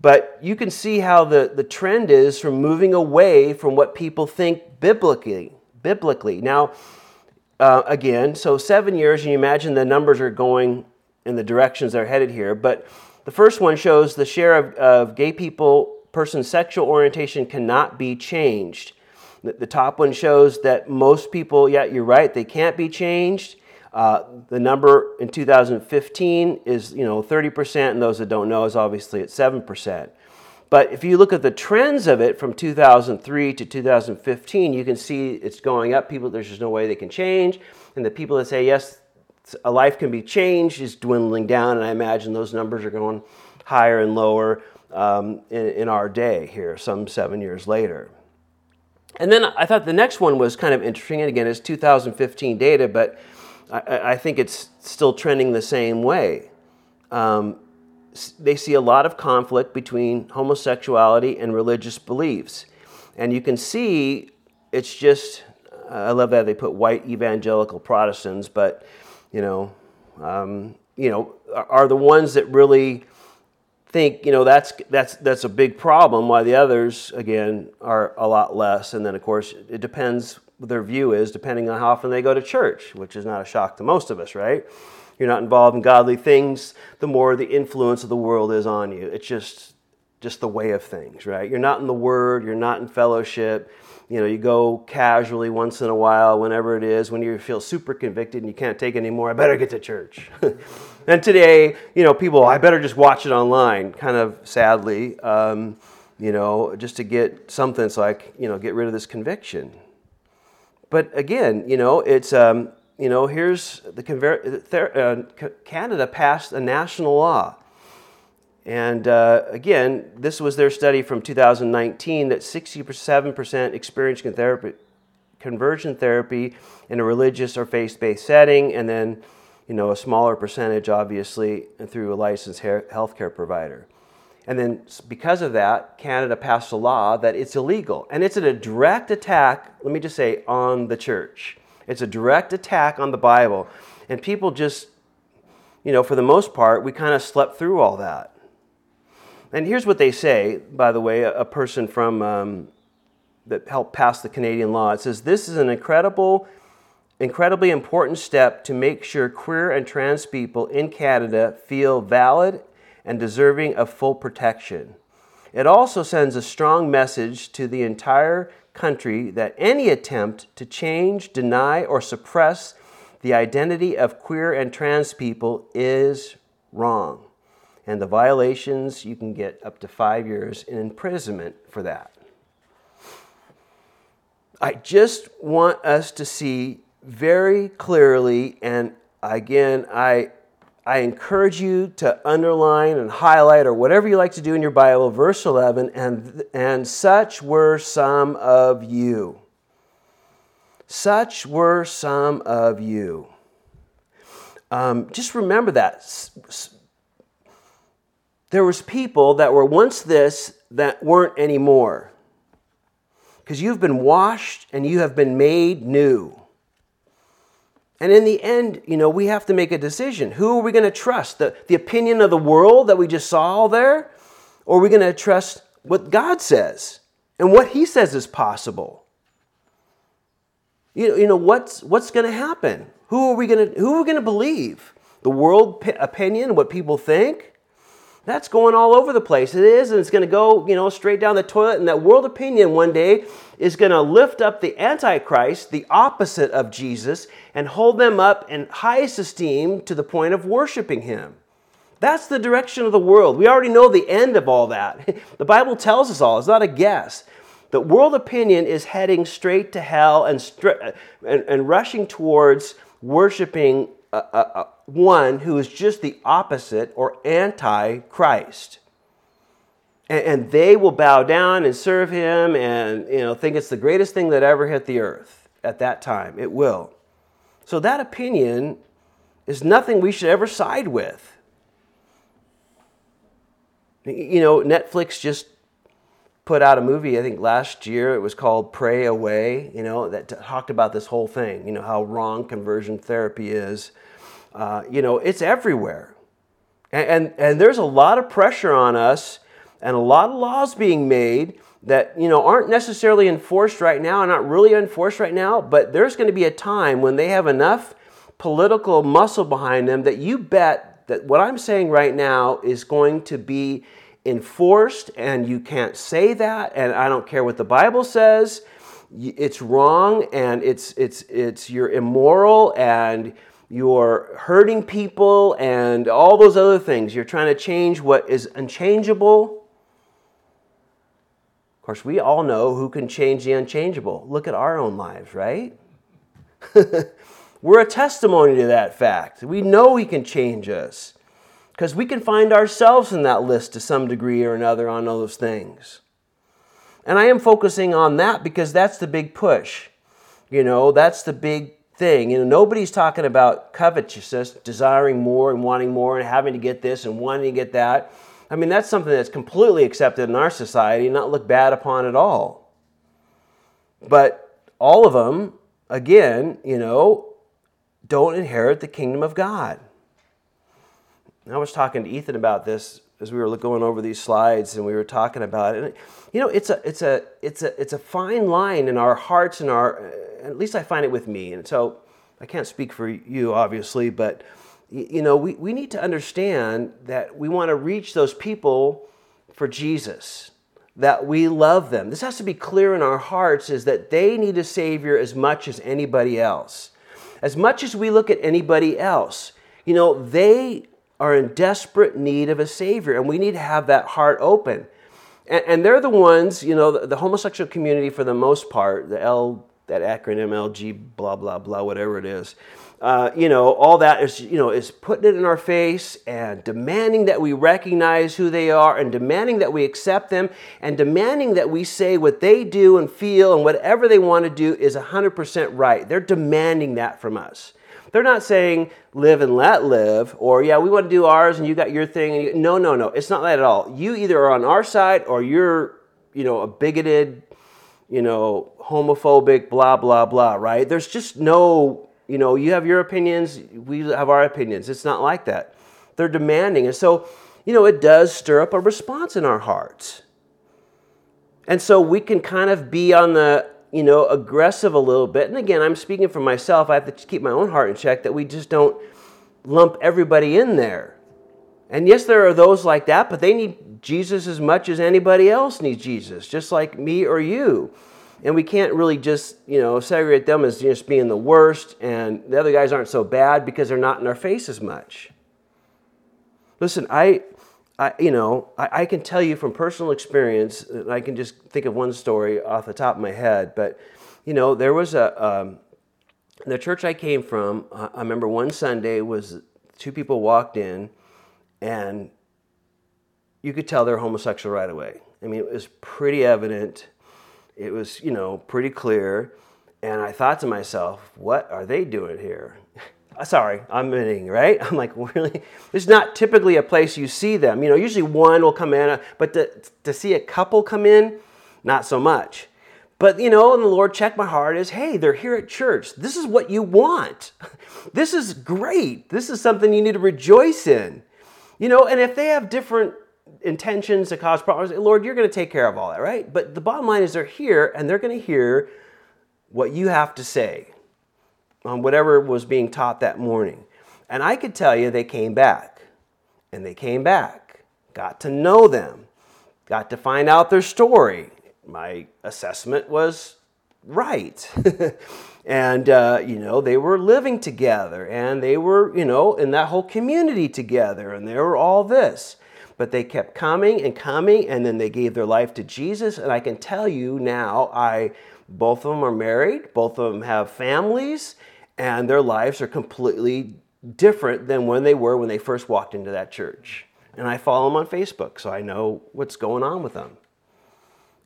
But you can see how the, the trend is from moving away from what people think biblically. Biblically. Now, uh, again, so seven years, and you imagine the numbers are going in the directions they're headed here. But the first one shows the share of, of gay people, person's sexual orientation cannot be changed. The top one shows that most people, yeah, you're right, they can't be changed. Uh, the number in 2015 is, you know, 30%, and those that don't know is obviously at 7%. But if you look at the trends of it from 2003 to 2015, you can see it's going up. People, there's just no way they can change. And the people that say, yes, a life can be changed is dwindling down. And I imagine those numbers are going higher and lower um, in, in our day here, some seven years later. And then I thought the next one was kind of interesting. And again, it's 2015 data, but I, I think it's still trending the same way. Um, they see a lot of conflict between homosexuality and religious beliefs. And you can see it's just, I love that they put white evangelical Protestants, but, you know, um, you know, are the ones that really think you know that's that's that's a big problem why the others again are a lot less. And then of course it depends what their view is depending on how often they go to church which is not a shock to most of us right? You're not involved in godly things the more the influence of the world is on you. It's just just the way of things right? You're not in the word you're not in fellowship. You know, you go casually once in a while, whenever it is, when you feel super convicted and you can't take anymore, I better get to church. and today, you know, people, I better just watch it online, kind of sadly, um, you know, just to get something so I, you know, get rid of this conviction. But again, you know, it's, um, you know, here's the conver- uh, Canada passed a national law and uh, again, this was their study from 2019 that 67% experienced conversion therapy in a religious or faith-based setting, and then, you know, a smaller percentage, obviously, through a licensed healthcare provider. And then, because of that, Canada passed a law that it's illegal. And it's a direct attack, let me just say, on the church. It's a direct attack on the Bible. And people just, you know, for the most part, we kind of slept through all that. And here's what they say, by the way, a, person from um, that helped pass the Canadian law. It says this is an incredible, incredibly important step to make sure queer and trans people in Canada feel valid and deserving of full protection. It also sends a strong message to the entire country that any attempt to change, deny, or suppress the identity of queer and trans people is wrong. And the violations, you can get up to five years in imprisonment for that. I just want us to see very clearly, and again, I I encourage you to underline and highlight or whatever you like to do in your Bible, verse 11, and, and such were some of you. Such were some of you. Um, just remember that. There was people that were once this that weren't anymore. Because you've been washed and you have been made new. And in the end, you know, we have to make a decision. Who are we going to trust? The, the opinion of the world that we just saw there? Or are we going to trust what God says and what He says is possible? You know, you know what's, what's going to happen? Who are we going to, who are we going to believe? The world p- opinion, what people think? That's going all over the place. It is, and it's going to go, you know, straight down the toilet. And that world opinion one day is going to lift up the Antichrist, the opposite of Jesus, and hold them up in highest esteem to the point of worshiping him. That's the direction of the world. We already know the end of all that. The Bible tells us all, it's not a guess. The world opinion is heading straight to hell and, and, and rushing towards worshiping a, a, a, one who is just the opposite or anti Christ. And, and they will bow down and serve him and you know, think it's the greatest thing that ever hit the earth at that time. It will. So that opinion is nothing we should ever side with. You know, Netflix just put out a movie, I think last year, it was called Pray Away, you know, that talked about this whole thing, you know, how wrong conversion therapy is. Uh, you know, it's everywhere. And, and, and there's a lot of pressure on us and a lot of laws being made that you know aren't necessarily enforced right now, and not really enforced right now, but there's going to be a time when they have enough political muscle behind them that you bet that what I'm saying right now is going to be enforced and you can't say that and I don't care what the Bible says it's wrong and it's it's it's you're immoral and you're hurting people and all those other things you're trying to change what is unchangeable of course, we all know who can change the unchangeable. Look at our own lives, right? We're a testimony to that fact. We know He can change us because we can find ourselves in that list to some degree or another on those things. And I am focusing on that because that's the big push. You know, that's the big thing. You know, nobody's talking about covetousness, desiring more and wanting more and having to get this and wanting to get that. I mean, that's something that's completely accepted in our society, not looked bad upon at all. But all of them, again, you know, don't inherit the kingdom of God. I was talking to Ethan about this as we were going over these slides and we were talking about it. And, you know, it's a, it's a, it's a, it's a fine line in our hearts and our, uh, at least I find it with me. And so I can't speak for you, obviously, but you know, we, we need to understand that we want to reach those people for Jesus, that we love them. This has to be clear in our hearts is that they need a Savior as much as anybody else. As much as we look at anybody else, you know, they are in desperate need of a Savior, and we need to have that heart open. And, and they're the ones, you know, the, the homosexual community for the most part, the L, that acronym LG, blah, blah, blah, whatever it is uh, you know, all that is, you know, is putting it in our face and demanding that we recognize who they are and demanding that we accept them and demanding that we say what they do and feel and whatever they want to do is 100% right. They're demanding that from us. They're not saying live and let live or yeah, we want to do ours and you got your thing. And you, no, no, no. It's not that at all. You either are on our side or you're, you know, a bigoted, you know, homophobic, blah, blah, blah, right? There's just no, you know, you have your opinions, we have our opinions. It's not like that. They're demanding. And so, you know, it does stir up a response in our hearts. And so we can kind of be on the you know, aggressive a little bit. And again, I'm speaking for myself. I have to keep my own heart in check that we just don't lump everybody in there. And yes, there are those like that, but they need Jesus as much as anybody else needs Jesus, just like me or you. And we can't really just, you know, segregate them as just being the worst and the other guys aren't so bad because they're not in our face as much. Listen, I I, you know, I, I, can tell you from personal experience, I can just think of one story off the top of my head, but, you know, there was a, um, the church I came from, I remember one Sunday was two people walked in and you could tell they're homosexual right away. I mean, it was pretty evident. It was, you know, pretty clear. And I thought to myself, what are they doing here? Uh, sorry, I'm admitting, right? I'm like, really? This is not typically a place you see them. You know, usually one will come in, uh, but to, to see a couple come in, not so much. But, you know, and the Lord checked my heart is, hey, they're here at church. This is what you want. This is great. This is something you need to rejoice in. You know, and if they have different intentions to cause problems, Lord, you're going to take care of all that, right? But the bottom line is they're here and they're going to hear what you have to say on whatever was being taught that morning. And I could tell you they came back. And they came back, got to know them, got to find out their story. My assessment was right. and, uh, you know, they were living together and they were, you know, in that whole community together and they were all this. But they kept coming and coming and then they gave their life to Jesus. And I can tell you now, I both of them are married, both of them have families, and their lives are completely different than when they were when they first walked into that church. And I follow them on Facebook, so I know what's going on with them.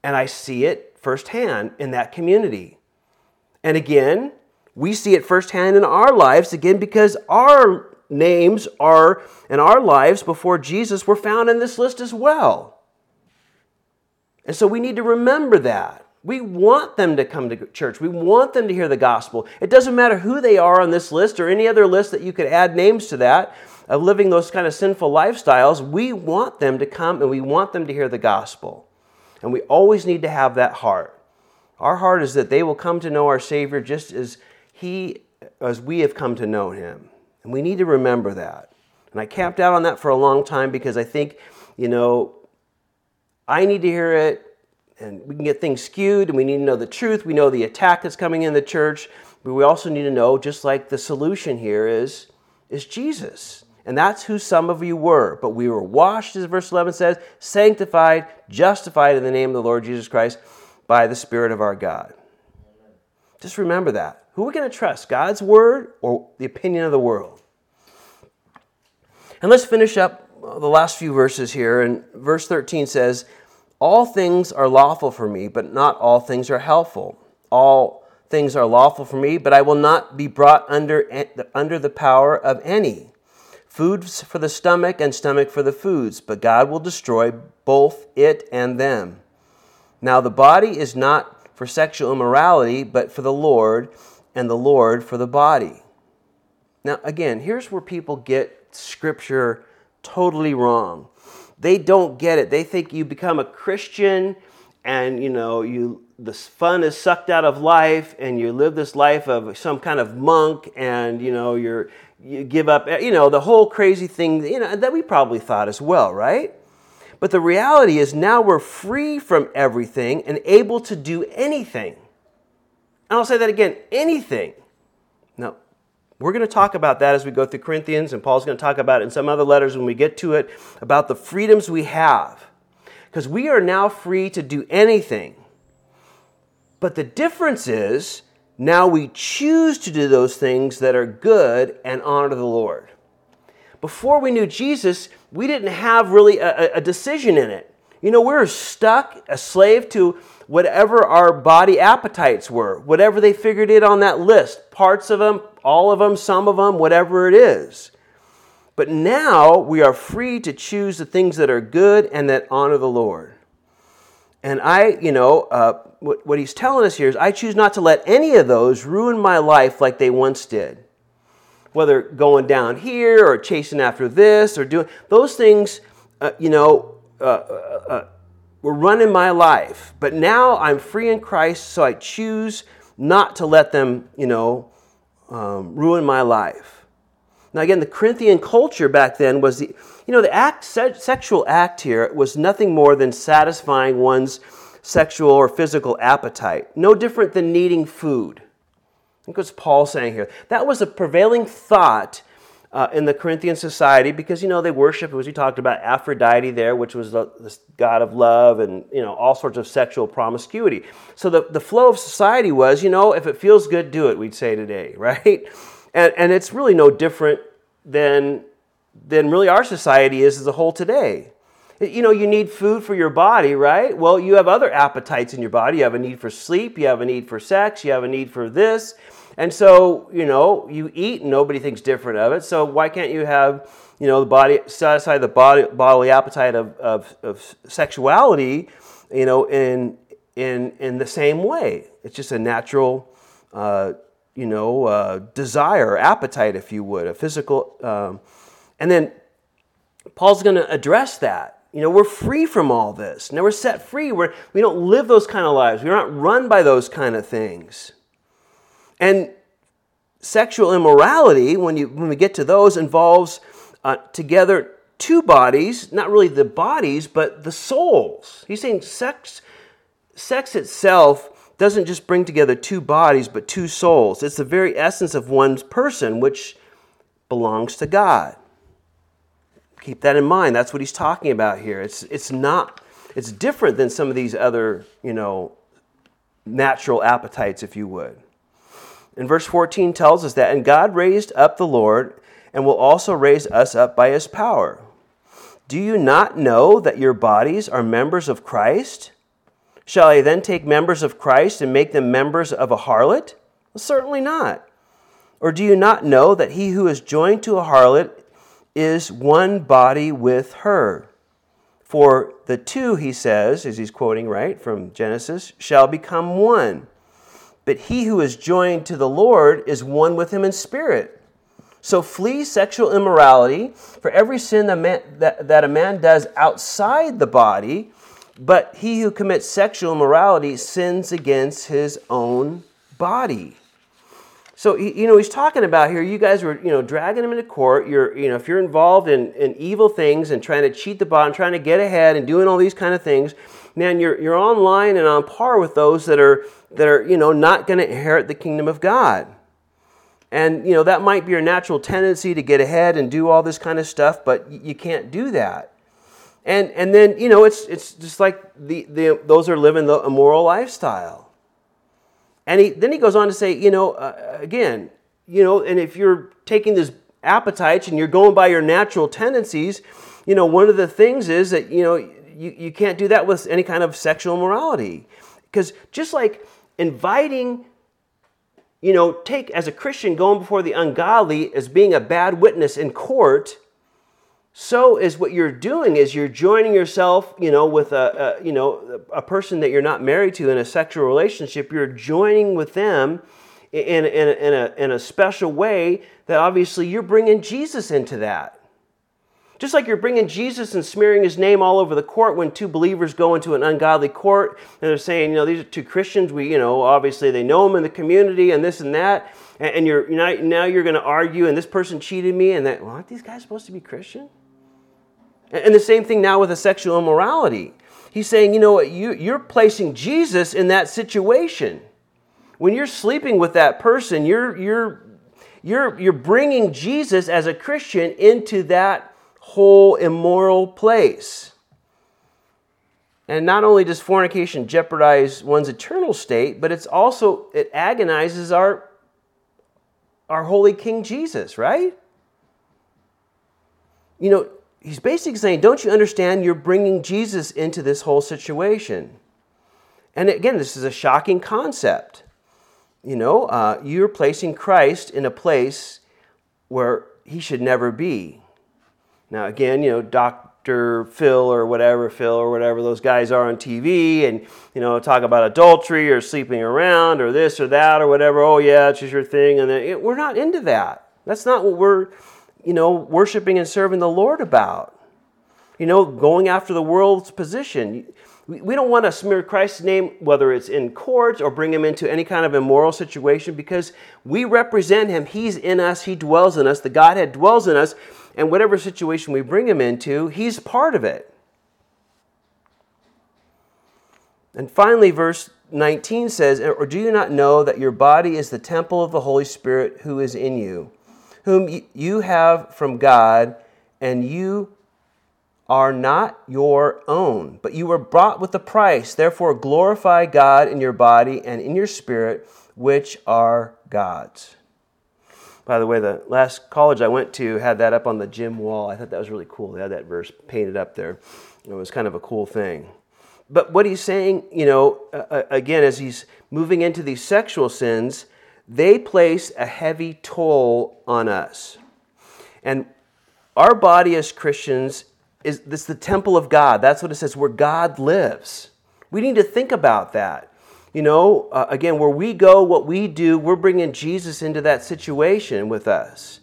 And I see it firsthand in that community. And again, we see it firsthand in our lives, again, because our names are and our lives before Jesus were found in this list as well. And so we need to remember that. We want them to come to church. We want them to hear the gospel. It doesn't matter who they are on this list or any other list that you could add names to that of living those kind of sinful lifestyles. We want them to come and we want them to hear the gospel. And we always need to have that heart. Our heart is that they will come to know our Savior just as He, as we have come to know Him. And we need to remember that. And I camped out on that for a long time because I think, you know, I need to hear it and we can get things skewed and we need to know the truth. We know the attack that's coming in the church, but we also need to know, just like the solution here is, is Jesus. And that's who some of you were. But we were washed, as verse 11 says, sanctified, justified in the name of the Lord Jesus Christ by the Spirit of our God. Just remember that. Who are we going to trust, God's word or the opinion of the world? And let's finish up the last few verses here. And verse 13 says, all things are lawful for me, but not all things are helpful. All things are lawful for me, but I will not be brought under, under the power of any. Foods for the stomach and stomach for the foods, but God will destroy both it and them. Now the body is not for sexual immorality, but for the Lord, and the Lord for the body. Now, again, here's where people get scripture totally wrong they don't get it. They think you become a Christian and you know you the fun is sucked out of life and you live this life of some kind of monk and you know you're you give up you know the whole crazy thing you know that we probably thought as well right? But the reality is now we're free from everything and able to do anything. And i'll say that again anything. Now we're going to talk about that as we go through Corinthians, and Paul's going to talk about it in some other letters when we get to it about the freedoms we have. Because we are now free to do anything. But the difference is now we choose to do those things that are good and honor the Lord. Before we knew Jesus, we didn't have really a, a decision in it. You know, we were stuck, a slave to whatever our body appetites were, whatever they figured it on that list parts of them, all of them, some of them, whatever it is. But now we are free to choose the things that are good and that honor the Lord. And I, you know, uh, what, what he's telling us here is I choose not to let any of those ruin my life like they once did. Whether going down here or chasing after this or doing those things, uh, you know, uh, uh, uh were running my life. But now I'm free in Christ, so I choose not to let them, you know, um, ruin my life. Now, again, the Corinthian culture back then was the, you know, the act, se- sexual act here was nothing more than satisfying one's sexual or physical appetite, no different than needing food. I think what's Paul saying here. That was a prevailing thought uh, in the Corinthian society because you know they worship, as we talked about, Aphrodite there, which was the, the, god of love and you know all sorts of sexual promiscuity. So the, the flow of society was, you know, if it feels good, do it. We'd say today, right? And and it's really no different than than really our society is as a whole today. You know, you need food for your body, right? Well, you have other appetites in your body. You have a need for sleep, you have a need for sex, you have a need for this. And so, you know, you eat and nobody thinks different of it. So why can't you have, you know, the body satisfy the body bodily appetite of, of, of sexuality, you know, in in in the same way? It's just a natural uh, you know, uh, desire, appetite, if you would, a physical. Um, and then Paul's going to address that. You know, we're free from all this. Now we're set free. We're, we don't live those kind of lives. We're not run by those kind of things. And sexual immorality, when, you, when we get to those, involves uh, together two bodies, not really the bodies, but the souls. He's saying sex, sex itself doesn't just bring together two bodies, but two souls. It's the very essence of one's person, which belongs to God. Keep that in mind. That's what he's talking about here. It's, it's not, it's different than some of these other, you know, natural appetites, if you would. And verse 14 tells us that, and God raised up the Lord and will also raise us up by his power. Do you not know that your bodies are members of Christ? Shall I then take members of Christ and make them members of a harlot? Well, certainly not. Or do you not know that he who is joined to a harlot is one body with her. For the two, he says, as he's quoting right from Genesis, shall become one. But he who is joined to the Lord is one with him in spirit. So flee sexual immorality, for every sin that, man, that, that a man does outside the body, but he who commits sexual immorality sins against his own body. So you know he's talking about here. You guys were you know dragging him into court. You're you know if you're involved in, in evil things and trying to cheat the bond, trying to get ahead and doing all these kind of things, man, you're you're online and on par with those that are that are you know not going to inherit the kingdom of God. And you know that might be your natural tendency to get ahead and do all this kind of stuff, but you can't do that. And and then you know it's it's just like the, the those are living the immoral lifestyle. And he, then he goes on to say, you know, uh, again, you know, and if you're taking this appetites and you're going by your natural tendencies, you know, one of the things is that, you know, you, you can't do that with any kind of sexual morality. Because just like inviting, you know, take as a Christian going before the ungodly as being a bad witness in court, so is what you're doing is you're joining yourself you know with a, a, you know a person that you're not married to in a sexual relationship. You're joining with them in, in, in, a, in a special way that obviously you're bringing jesus into that just like you're bringing jesus and smearing his name all over the court when two believers go into an ungodly court and they're saying you know these are two christians we you know obviously they know them in the community and this and that and, you're now you're going to argue and this person cheated me and that well aren't these guys supposed to be christian and the same thing now with the sexual immorality. He's saying, you know what, you, you're placing Jesus in that situation. When you're sleeping with that person, you're, you're, you're, you're bringing Jesus as a Christian into that whole immoral place. And not only does fornication jeopardize one's eternal state, but it's also it agonizes our our holy King Jesus, right? You know, he's basically saying, Don't you understand? You're bringing Jesus into this whole situation. And again, this is a shocking concept. You know, uh, you're placing Christ in a place where he should never be. Now, again, you know, Dr. Phil or whatever, Phil or whatever those guys are on TV and, you know, talk about adultery or sleeping around or this or that or whatever. Oh, yeah, it's just your thing. And then, we're not into that. That's not what we're you know, worshiping and serving the Lord about. You know, going after the world's position. We don't want to smear Christ's name, whether it's in courts or bring him into any kind of immoral situation, because we represent him. He's in us, he dwells in us, the Godhead dwells in us, and whatever situation we bring him into, he's part of it. And finally, verse 19 says, Or do you not know that your body is the temple of the Holy Spirit who is in you? whom you have from God, and you are not your own, but you were bought with a price. Therefore, glorify God in your body and in your spirit, which are God's. By the way, the last college I went to had that up on the gym wall. I thought that was really cool. They had that verse painted up there. It was kind of a cool thing. But what he's saying, you know, uh, again, as he's moving into these sexual sins, they place a heavy toll on us. And our body as Christians is this the temple of God. That's what it says, where God lives. We need to think about that. You know, uh, again, where we go, what we do, we're bringing Jesus into that situation with us.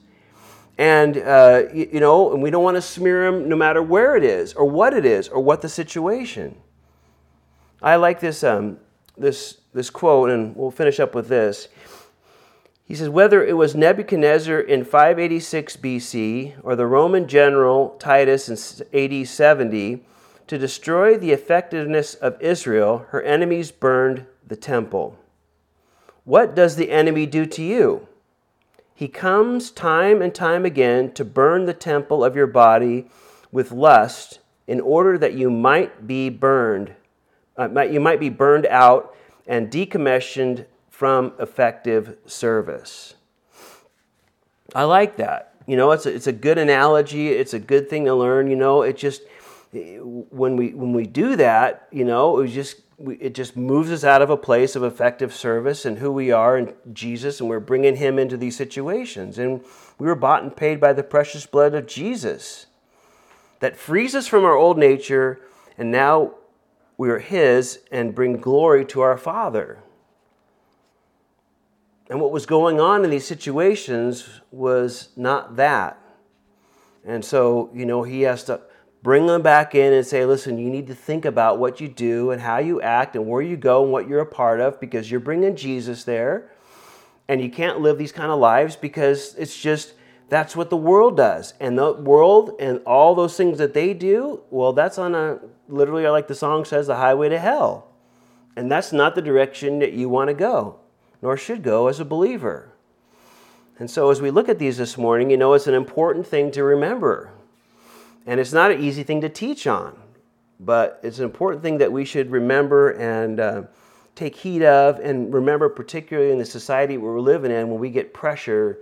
And, uh, you, you know, and we don't want to smear him no matter where it is, or what it is, or what the situation. I like this, um, this, this quote, and we'll finish up with this. He says, whether it was Nebuchadnezzar in 586 BC or the Roman general Titus in AD 70, to destroy the effectiveness of Israel, her enemies burned the temple. What does the enemy do to you? He comes time and time again to burn the temple of your body with lust in order that you might be burned, uh, you might be burned out and decommissioned from effective service. I like that. You know, it's a, it's a good analogy. It's a good thing to learn. You know, it just when we when we do that, you know, it was just it just moves us out of a place of effective service and who we are in Jesus, and we're bringing Him into these situations. And we were bought and paid by the precious blood of Jesus that frees us from our old nature, and now we are His and bring glory to our Father. And what was going on in these situations was not that. And so, you know, he has to bring them back in and say, listen, you need to think about what you do and how you act and where you go and what you're a part of because you're bringing Jesus there. And you can't live these kind of lives because it's just that's what the world does. And the world and all those things that they do, well, that's on a literally, like the song says, the highway to hell. And that's not the direction that you want to go nor should go as a believer. And so, as we look at these this morning, you know, it's an important thing to remember. And it's not an easy thing to teach on, but it's an important thing that we should remember and uh, take heed of, and remember, particularly in the society we're living in, when we get pressure,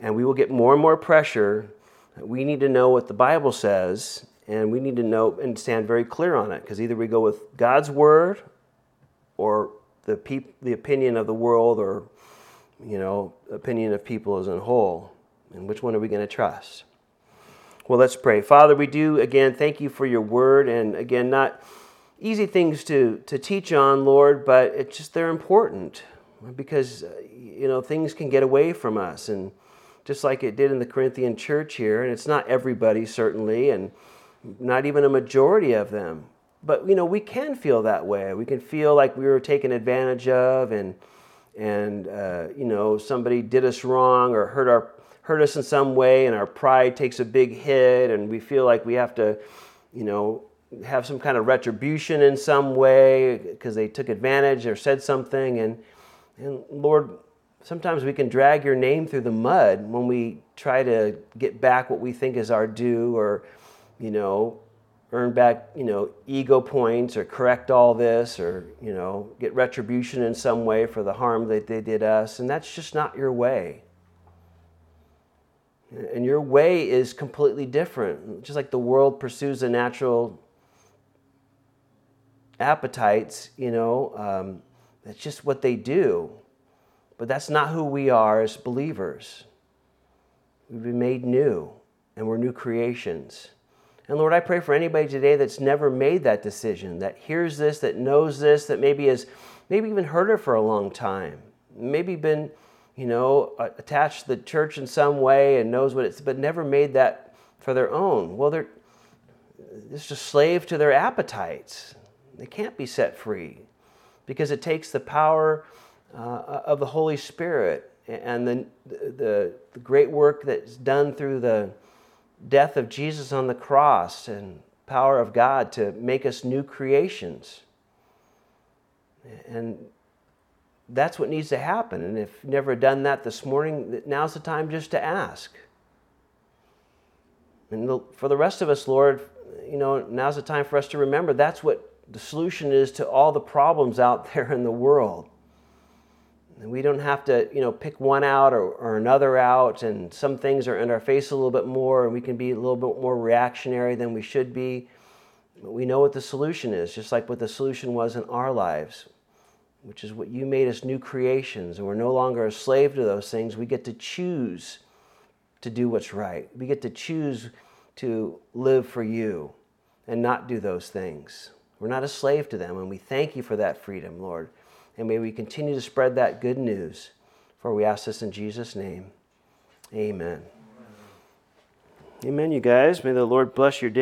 and we will get more and more pressure, we need to know what the Bible says, and we need to know and stand very clear on it, because either we go with God's word or the peop- the opinion of the world or you know opinion of people as a whole. And which one are we going to trust well let's pray. Father we do again thank you for your word and again not easy things to to teach on lord but it's just they're important because you know things can get away from us and just like it did in the corinthian church here and it's not everybody certainly and not even a majority of them. But you know we can feel that way. We can feel like we were taken advantage of and and uh, you know somebody did us wrong or hurt our hurt us in some way and our pride takes a big hit and we feel like we have to you know have some kind of retribution in some way because they took advantage or said something and and lord sometimes we can drag your name through the mud when we try to get back what we think is our due or you know earn back, you know, ego points or correct all this or, you know, get retribution in some way for the harm that they did us. And that's just not your way. And your way is completely different. Just like the world pursues the natural appetites, you know, um, that's just what they do. But that's not who we are as believers. We've been made new, and we're new creations. And Lord, I pray for anybody today that's never made that decision, that hears this, that knows this, that maybe has maybe even heard it for a long time, maybe been, you know, attached to the church in some way and knows what it's, but never made that for their own. Well, they're just a slave to their appetites. They can't be set free because it takes the power uh, of the Holy Spirit and the, the, the great work that's done through the death of Jesus on the cross and power of God to make us new creations. And that's what needs to happen. And if you've never done that this morning, now's the time just to ask. And for the rest of us, Lord, you know, now's the time for us to remember that's what the solution is to all the problems out there in the world. And we don't have to, you know, pick one out or, or another out, and some things are in our face a little bit more, and we can be a little bit more reactionary than we should be. But we know what the solution is, just like what the solution was in our lives, which is what you made us new creations, and we're no longer a slave to those things. We get to choose to do what's right. We get to choose to live for you and not do those things. We're not a slave to them, and we thank you for that freedom, Lord. And may we continue to spread that good news. For we ask this in Jesus' name. Amen. Amen, you guys. May the Lord bless your day.